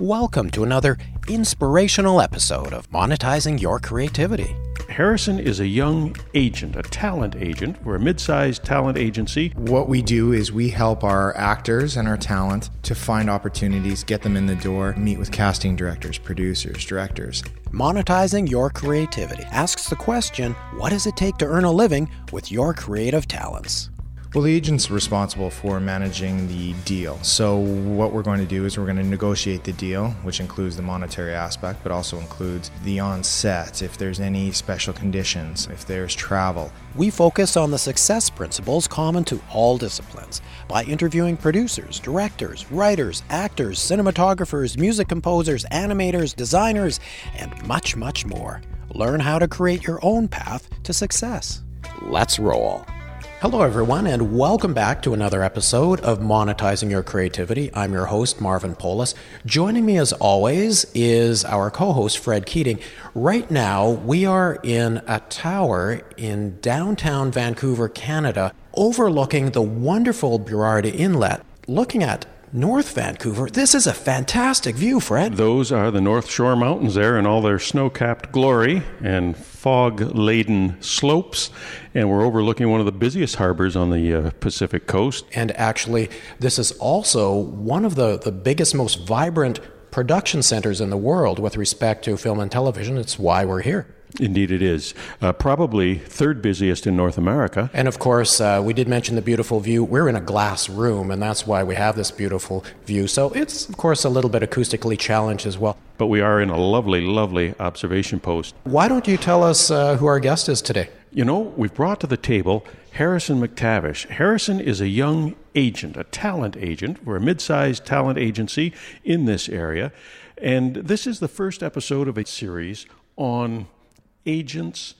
Welcome to another inspirational episode of Monetizing Your Creativity. Harrison is a young agent, a talent agent. We're a mid sized talent agency. What we do is we help our actors and our talent to find opportunities, get them in the door, meet with casting directors, producers, directors. Monetizing Your Creativity asks the question what does it take to earn a living with your creative talents? Well, the agent's responsible for managing the deal. So, what we're going to do is we're going to negotiate the deal, which includes the monetary aspect, but also includes the onset, if there's any special conditions, if there's travel. We focus on the success principles common to all disciplines by interviewing producers, directors, writers, actors, cinematographers, music composers, animators, designers, and much, much more. Learn how to create your own path to success. Let's roll. Hello, everyone, and welcome back to another episode of Monetizing Your Creativity. I'm your host, Marvin Polis. Joining me, as always, is our co host, Fred Keating. Right now, we are in a tower in downtown Vancouver, Canada, overlooking the wonderful Burrard Inlet, looking at North Vancouver. This is a fantastic view, Fred. Those are the North Shore Mountains there in all their snow capped glory and fog laden slopes. And we're overlooking one of the busiest harbors on the uh, Pacific coast. And actually, this is also one of the, the biggest, most vibrant production centers in the world with respect to film and television. It's why we're here. Indeed, it is. Uh, probably third busiest in North America. And of course, uh, we did mention the beautiful view. We're in a glass room, and that's why we have this beautiful view. So it's, of course, a little bit acoustically challenged as well. But we are in a lovely, lovely observation post. Why don't you tell us uh, who our guest is today? You know, we've brought to the table Harrison McTavish. Harrison is a young agent, a talent agent. We're a mid sized talent agency in this area. And this is the first episode of a series on agents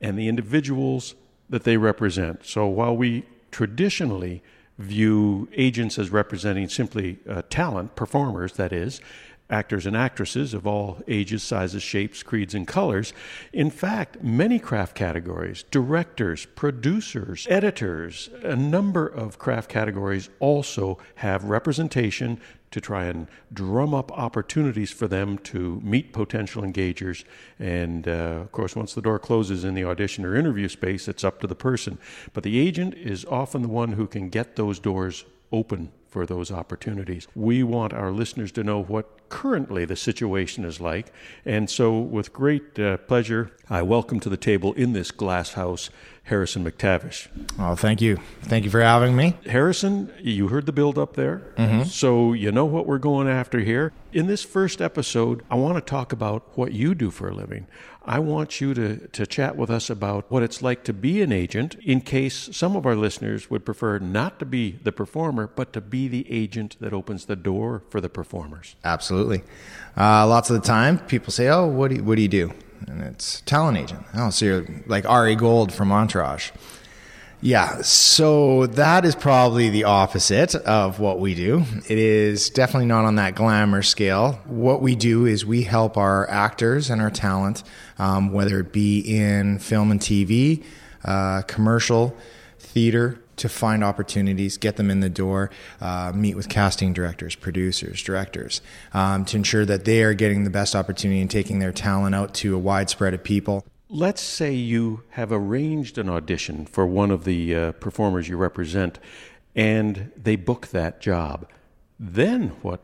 and the individuals that they represent. So while we traditionally view agents as representing simply uh, talent, performers, that is, actors and actresses of all ages, sizes, shapes, creeds, and colors. In fact, many craft categories, directors, producers, editors, a number of craft categories also have representation to try and drum up opportunities for them to meet potential engagers. And uh, of course, once the door closes in the audition or interview space, it's up to the person. But the agent is often the one who can get those doors open for those opportunities. We want our listeners to know what currently the situation is like. And so, with great uh, pleasure, I welcome to the table in this glass house Harrison McTavish. Oh, thank you. Thank you for having me. Harrison, you heard the build up there. Mm-hmm. So, you know what we're going after here. In this first episode, I want to talk about what you do for a living. I want you to, to chat with us about what it's like to be an agent in case some of our listeners would prefer not to be the performer, but to be the agent that opens the door for the performers. Absolutely. Uh, lots of the time, people say, Oh, what do you, what do, you do? And it's talent agent. Oh, so you're like Ari Gold from Entourage. Yeah, so that is probably the opposite of what we do. It is definitely not on that glamour scale. What we do is we help our actors and our talent, um, whether it be in film and TV, uh, commercial, theater, to find opportunities, get them in the door, uh, meet with casting directors, producers, directors, um, to ensure that they are getting the best opportunity and taking their talent out to a wide spread of people. Let's say you have arranged an audition for one of the uh, performers you represent and they book that job. Then what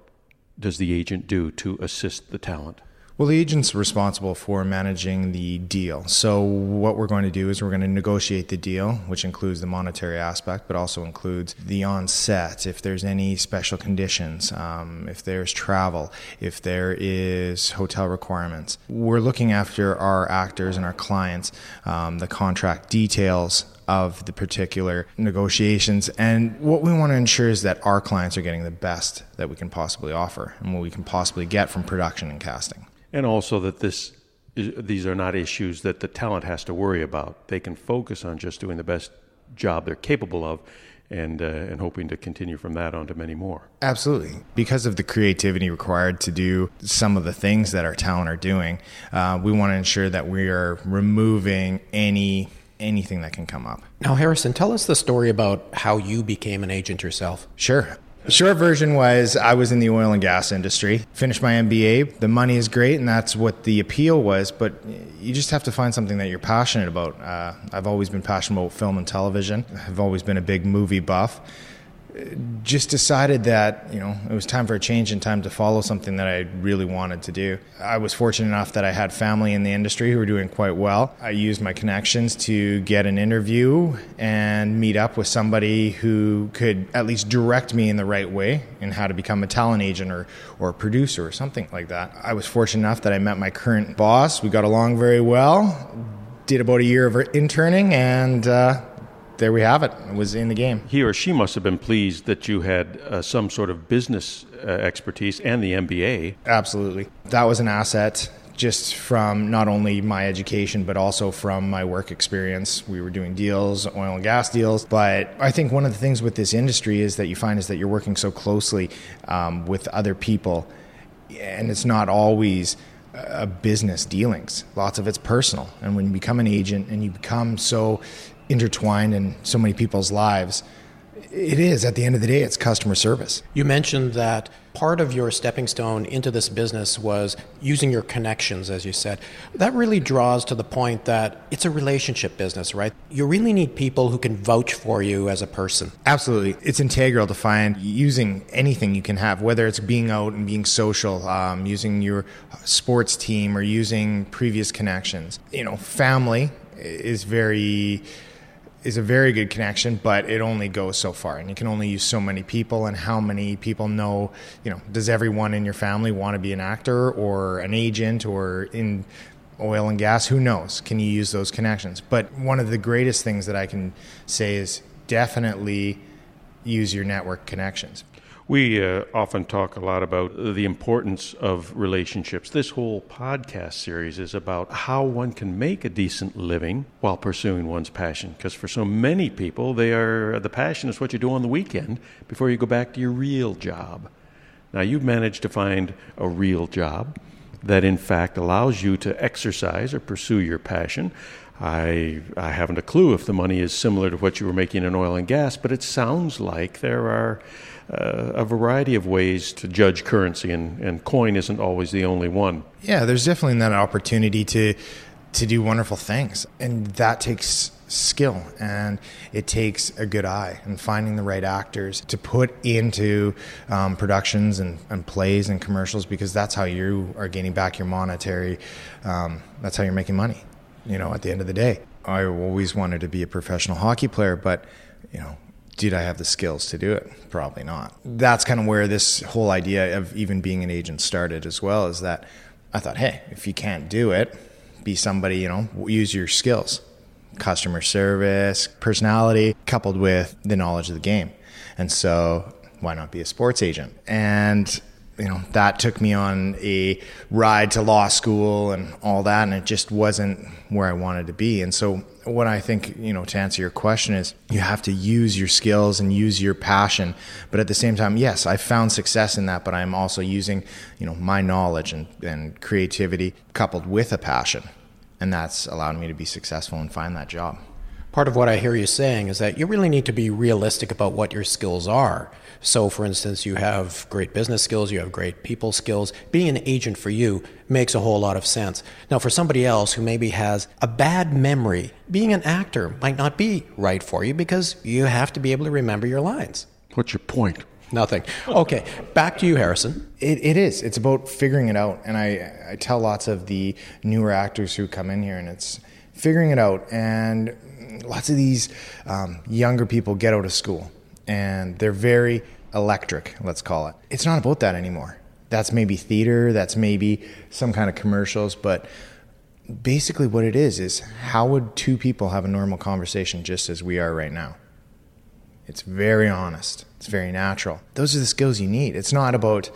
does the agent do to assist the talent? Well, the agent's responsible for managing the deal. So, what we're going to do is we're going to negotiate the deal, which includes the monetary aspect, but also includes the on set, if there's any special conditions, um, if there's travel, if there is hotel requirements. We're looking after our actors and our clients, um, the contract details of the particular negotiations. And what we want to ensure is that our clients are getting the best that we can possibly offer and what we can possibly get from production and casting and also that this these are not issues that the talent has to worry about. They can focus on just doing the best job they're capable of, and uh, and hoping to continue from that on to many more. Absolutely, because of the creativity required to do some of the things that our talent are doing, uh, we want to ensure that we are removing any anything that can come up. Now, Harrison, tell us the story about how you became an agent yourself. Sure. Short version was I was in the oil and gas industry, finished my MBA. The money is great, and that's what the appeal was, but you just have to find something that you're passionate about. Uh, I've always been passionate about film and television, I've always been a big movie buff just decided that you know it was time for a change and time to follow something that I really wanted to do. I was fortunate enough that I had family in the industry who were doing quite well. I used my connections to get an interview and meet up with somebody who could at least direct me in the right way in how to become a talent agent or or a producer or something like that. I was fortunate enough that I met my current boss. We got along very well. Did about a year of interning and. Uh, there we have it. It was in the game. He or she must have been pleased that you had uh, some sort of business uh, expertise and the MBA. Absolutely. That was an asset just from not only my education but also from my work experience. We were doing deals, oil and gas deals. But I think one of the things with this industry is that you find is that you're working so closely um, with other people, and it's not always a business dealings. Lots of it's personal. And when you become an agent and you become so intertwined in so many people's lives. It is, at the end of the day, it's customer service. You mentioned that part of your stepping stone into this business was using your connections, as you said. That really draws to the point that it's a relationship business, right? You really need people who can vouch for you as a person. Absolutely. It's integral to find using anything you can have, whether it's being out and being social, um, using your sports team, or using previous connections. You know, family is very is a very good connection, but it only goes so far, and you can only use so many people. And how many people know? You know, does everyone in your family want to be an actor or an agent or in oil and gas? Who knows? Can you use those connections? But one of the greatest things that I can say is definitely use your network connections. We uh, often talk a lot about the importance of relationships. This whole podcast series is about how one can make a decent living while pursuing one's passion. Because for so many people, they are the passion is what you do on the weekend before you go back to your real job. Now, you've managed to find a real job that, in fact, allows you to exercise or pursue your passion. I, I haven't a clue if the money is similar to what you were making in oil and gas, but it sounds like there are uh, a variety of ways to judge currency, and, and coin isn't always the only one. Yeah, there's definitely that opportunity to to do wonderful things, and that takes skill and it takes a good eye and finding the right actors to put into um, productions and, and, plays and commercials because that's how you are gaining back your monetary um, that's how you're making money you know at the end of the day i always wanted to be a professional hockey player but you know did I have the skills to do it? Probably not. That's kind of where this whole idea of even being an agent started as well, is that I thought, hey, if you can't do it, be somebody, you know, use your skills, customer service, personality, coupled with the knowledge of the game. And so why not be a sports agent? And you know that took me on a ride to law school and all that and it just wasn't where I wanted to be and so what I think you know to answer your question is you have to use your skills and use your passion but at the same time yes I found success in that but I'm also using you know my knowledge and, and creativity coupled with a passion and that's allowed me to be successful and find that job part of what I hear you saying is that you really need to be realistic about what your skills are so, for instance, you have great business skills, you have great people skills. Being an agent for you makes a whole lot of sense. Now, for somebody else who maybe has a bad memory, being an actor might not be right for you because you have to be able to remember your lines. What's your point? Nothing. Okay, back to you, Harrison. It, it is. It's about figuring it out. And I, I tell lots of the newer actors who come in here, and it's figuring it out. And lots of these um, younger people get out of school and they're very electric, let's call it. It's not about that anymore. That's maybe theater, that's maybe some kind of commercials, but basically what it is is how would two people have a normal conversation just as we are right now? It's very honest. It's very natural. Those are the skills you need. It's not about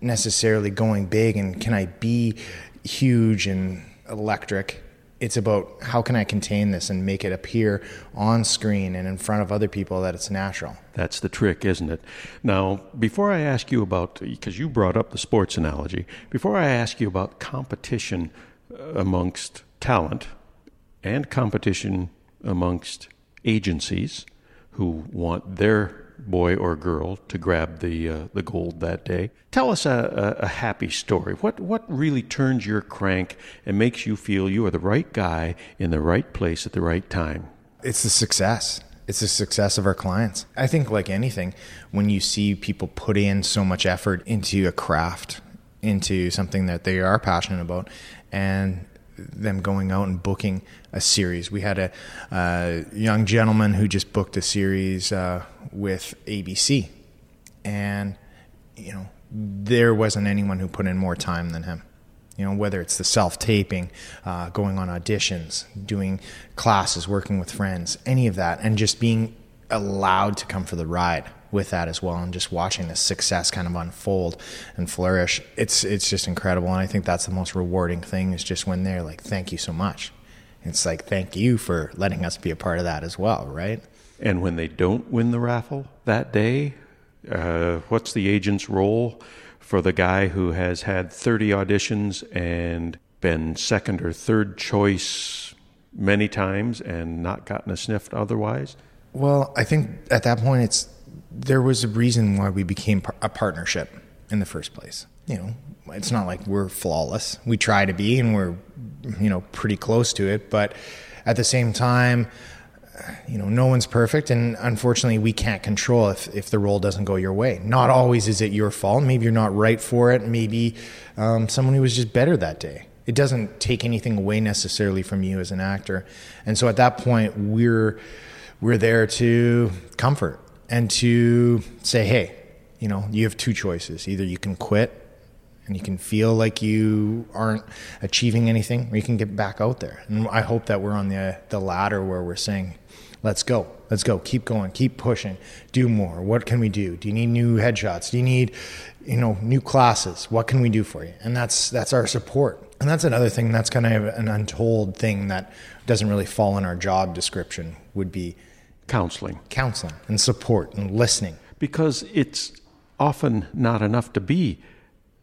necessarily going big and can I be huge and electric it's about how can I contain this and make it appear on screen and in front of other people that it's natural. That's the trick, isn't it? Now, before I ask you about, because you brought up the sports analogy, before I ask you about competition amongst talent and competition amongst agencies who want their boy or girl to grab the uh, the gold that day. Tell us a, a, a happy story. What what really turns your crank and makes you feel you are the right guy in the right place at the right time? It's the success. It's the success of our clients. I think, like anything, when you see people put in so much effort into a craft, into something that they are passionate about, and them going out and booking a series. We had a, a young gentleman who just booked a series uh, with ABC, and you know there wasn't anyone who put in more time than him. You know, whether it's the self taping, uh, going on auditions, doing classes, working with friends, any of that, and just being allowed to come for the ride with that as well and just watching the success kind of unfold and flourish. It's it's just incredible. And i think that's the most rewarding thing is just when they're like thank you so much. It's like thank you for letting us be a part of that as well right? And when they don't win the raffle that day uh, what's the agent's role for the guy who has had 30 auditions and been second or third choice many times and not gotten a sniff otherwise? Well i think at that point it's there was a reason why we became a partnership in the first place. You know, it's not like we're flawless. We try to be, and we're, you know, pretty close to it. But at the same time, you know, no one's perfect, and unfortunately, we can't control if if the role doesn't go your way. Not always is it your fault. Maybe you're not right for it. Maybe um, someone who was just better that day. It doesn't take anything away necessarily from you as an actor, and so at that point, we're we're there to comfort and to say, hey, you know, you have two choices. Either you can quit and you can feel like you aren't achieving anything, or you can get back out there. And I hope that we're on the the ladder where we're saying, let's go, let's go, keep going, keep pushing, do more. What can we do? Do you need new headshots? Do you need, you know, new classes? What can we do for you? And that's that's our support. And that's another thing. That's kind of an untold thing that doesn't really fall in our job description. Would be counseling. Counseling and support and listening. Because it's often not enough to be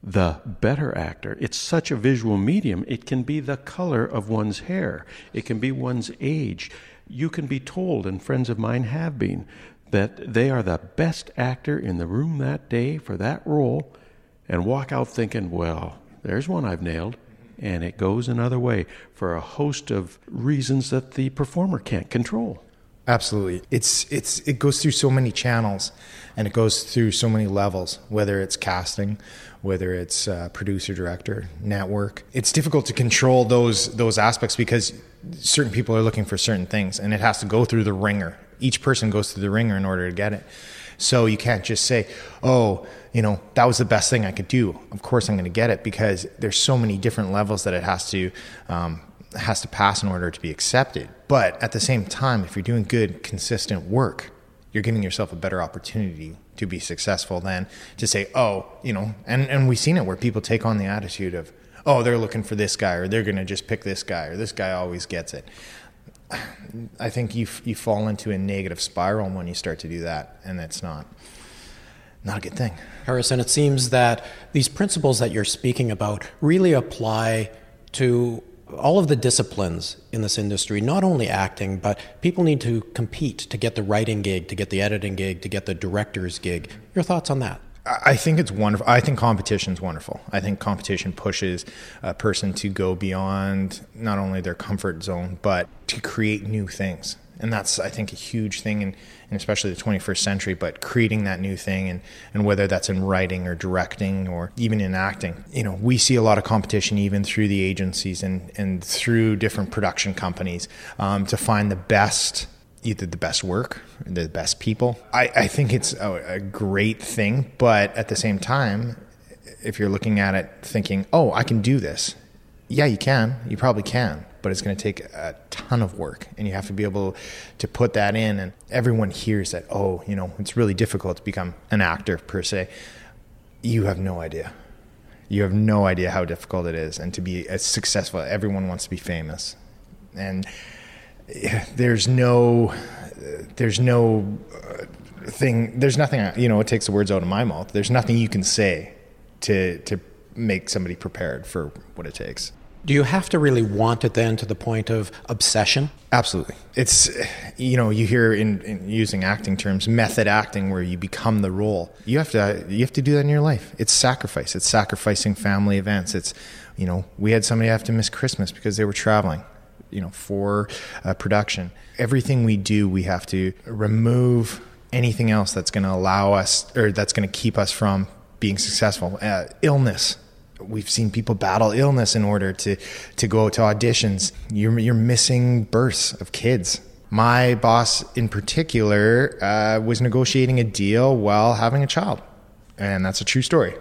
the better actor. It's such a visual medium. It can be the color of one's hair, it can be one's age. You can be told, and friends of mine have been, that they are the best actor in the room that day for that role and walk out thinking, well, there's one I've nailed. And it goes another way for a host of reasons that the performer can't control. Absolutely. It's it's it goes through so many channels and it goes through so many levels, whether it's casting, whether it's uh, producer, director, network. It's difficult to control those those aspects because certain people are looking for certain things and it has to go through the wringer. Each person goes through the wringer in order to get it. So you can't just say, "Oh, you know, that was the best thing I could do. Of course I'm going to get it because there's so many different levels that it has to um, has to pass in order to be accepted. But at the same time, if you're doing good, consistent work, you're giving yourself a better opportunity to be successful than to say, oh, you know, and, and we've seen it where people take on the attitude of, oh, they're looking for this guy or they're going to just pick this guy or this guy always gets it. I think you, you fall into a negative spiral when you start to do that, and that's not not a good thing. Harrison, it seems that these principles that you're speaking about really apply to all of the disciplines in this industry, not only acting, but people need to compete to get the writing gig, to get the editing gig, to get the director's gig. Your thoughts on that? I think it's wonderful. I think competition is wonderful. I think competition pushes a person to go beyond not only their comfort zone, but to create new things and that's I think a huge thing in, in, especially the 21st century. But creating that new thing, and and whether that's in writing or directing or even in acting, you know, we see a lot of competition even through the agencies and and through different production companies um, to find the best. Either the best work, the best people. I, I think it's a, a great thing, but at the same time, if you're looking at it thinking, "Oh, I can do this," yeah, you can. You probably can but it's going to take a ton of work and you have to be able to put that in and everyone hears that oh you know it's really difficult to become an actor per se. You have no idea. You have no idea how difficult it is and to be as successful everyone wants to be famous. And there's no there's no uh, thing there's nothing you know it takes the words out of my mouth. There's nothing you can say to to make somebody prepared for what it takes Do you have to really want it then to the point of obsession? Absolutely. It's, you know, you hear in, in, using acting terms, method acting, where you become the role. You have to, you have to do that in your life. It's sacrifice. It's sacrificing family events. It's, you know, we had somebody have to miss Christmas because they were traveling, you know, for uh, production. Everything we do, we have to remove anything else that's going to allow us or that's going to keep us from being successful. Uh, illness, we've seen people battle illness in order to to go to auditions. You're you're missing births of kids. My boss, in particular, uh, was negotiating a deal while having a child, and that's a true story.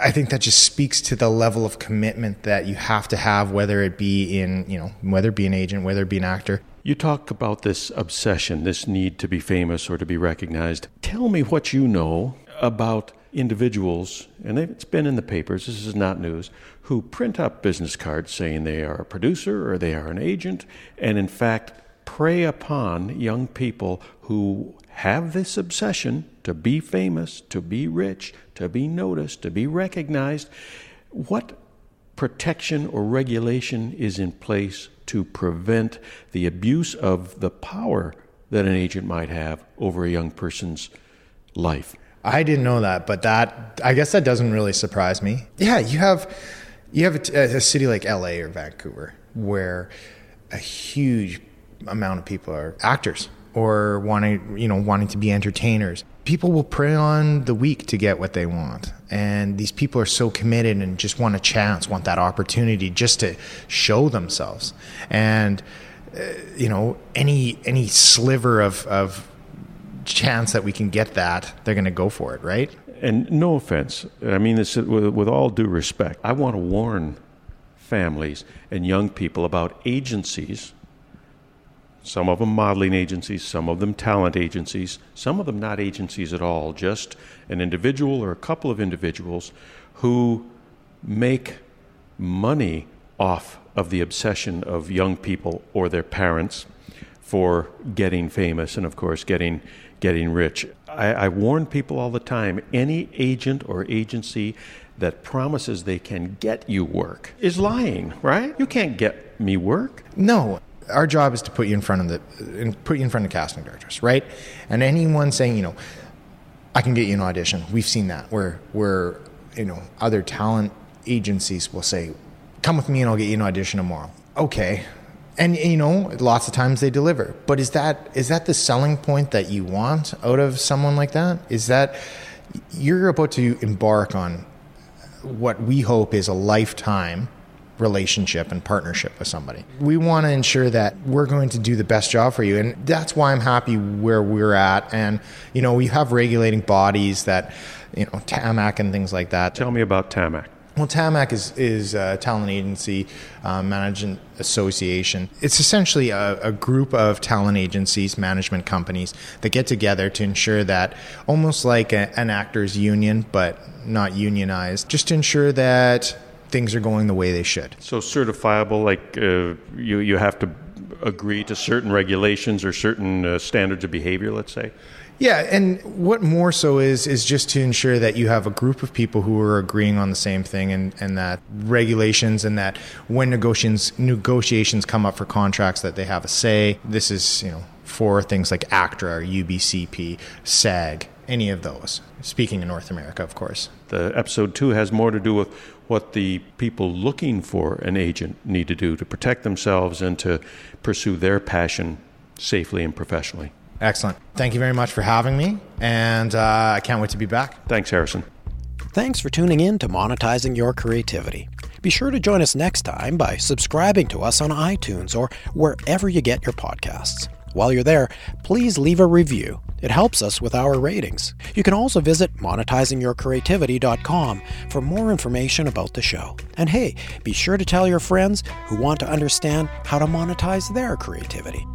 I think that just speaks to the level of commitment that you have to have, whether it be in you know whether it be an agent, whether it be an actor. You talk about this obsession, this need to be famous or to be recognized. Tell me what you know about individuals, and it's been in the papers, this is not news, who print up business cards saying they are a producer or they are an agent, and in fact prey upon young people who have this obsession to be famous, to be rich, to be noticed, to be recognized. What protection or regulation is in place to prevent the abuse of the power that an agent might have over a young person's life? I didn't know that, but that I guess that doesn't really surprise me. Yeah, you have you have a, a city like LA or Vancouver where a huge amount of people are actors or wanting you know wanting to be entertainers. People will prey on the weak to get what they want, and these people are so committed and just want a chance, want that opportunity just to show themselves. And uh, you know any any sliver of of chance that we can get that, they're going to go for it, right? And no offense, I mean this with, with all due respect. I want to warn families and young people about agencies. Some of them modeling agencies, some of them talent agencies, some of them not agencies at all, just an individual or a couple of individuals who make money off of the obsession of young people or their parents for getting famous and, of course, getting getting rich. I, I warn people all the time any agent or agency that promises they can get you work is lying, right? You can't get me work. No. Our job is to put you in front of the and put you in front of casting directors, right? And anyone saying, you know, I can get you an audition. We've seen that where where you know other talent agencies will say, "Come with me and I'll get you an audition tomorrow." Okay, and you know lots of times they deliver but is that is that the selling point that you want out of someone like that is that you're about to embark on what we hope is a lifetime relationship and partnership with somebody. We want to ensure that we're going to do the best job for you and that's why I'm happy where we're at and you know we have regulating bodies that you know TAMAC and things like that. Tell me about TAMAC. Well, TAMAC is, is a talent agency uh, management association. It's essentially a, a, group of talent agencies, management companies that get together to ensure that, almost like a, an actors union, but not unionized, just to ensure that things are going the way they should. So certifiable, like uh, you you have to agree to certain regulations or certain uh, standards of behavior, let's say. Yeah, and what more so is is just to ensure that you have a group of people who are agreeing on the same thing, and, and that regulations and that when negotiations negotiations come up for contracts, that they have a say. This is you know for things like ACTRA or UBCP, SAG, any of those. Speaking in North America, of course. The episode two has more to do with what the people looking for an agent need to do to protect themselves and to pursue their passion safely and professionally. Excellent. Thank you very much for having me, and uh, I can't wait to be back. Thanks, Harrison. Thanks for tuning in to Monetizing Your Creativity. Be sure to join us next time by subscribing to us on iTunes or wherever you get your podcasts. While you're there, please leave a review. It helps us with our ratings. You can also visit monetizingyourcreativity.com for more information about the show. And hey, be sure to tell your friends who want to understand how to monetize their creativity.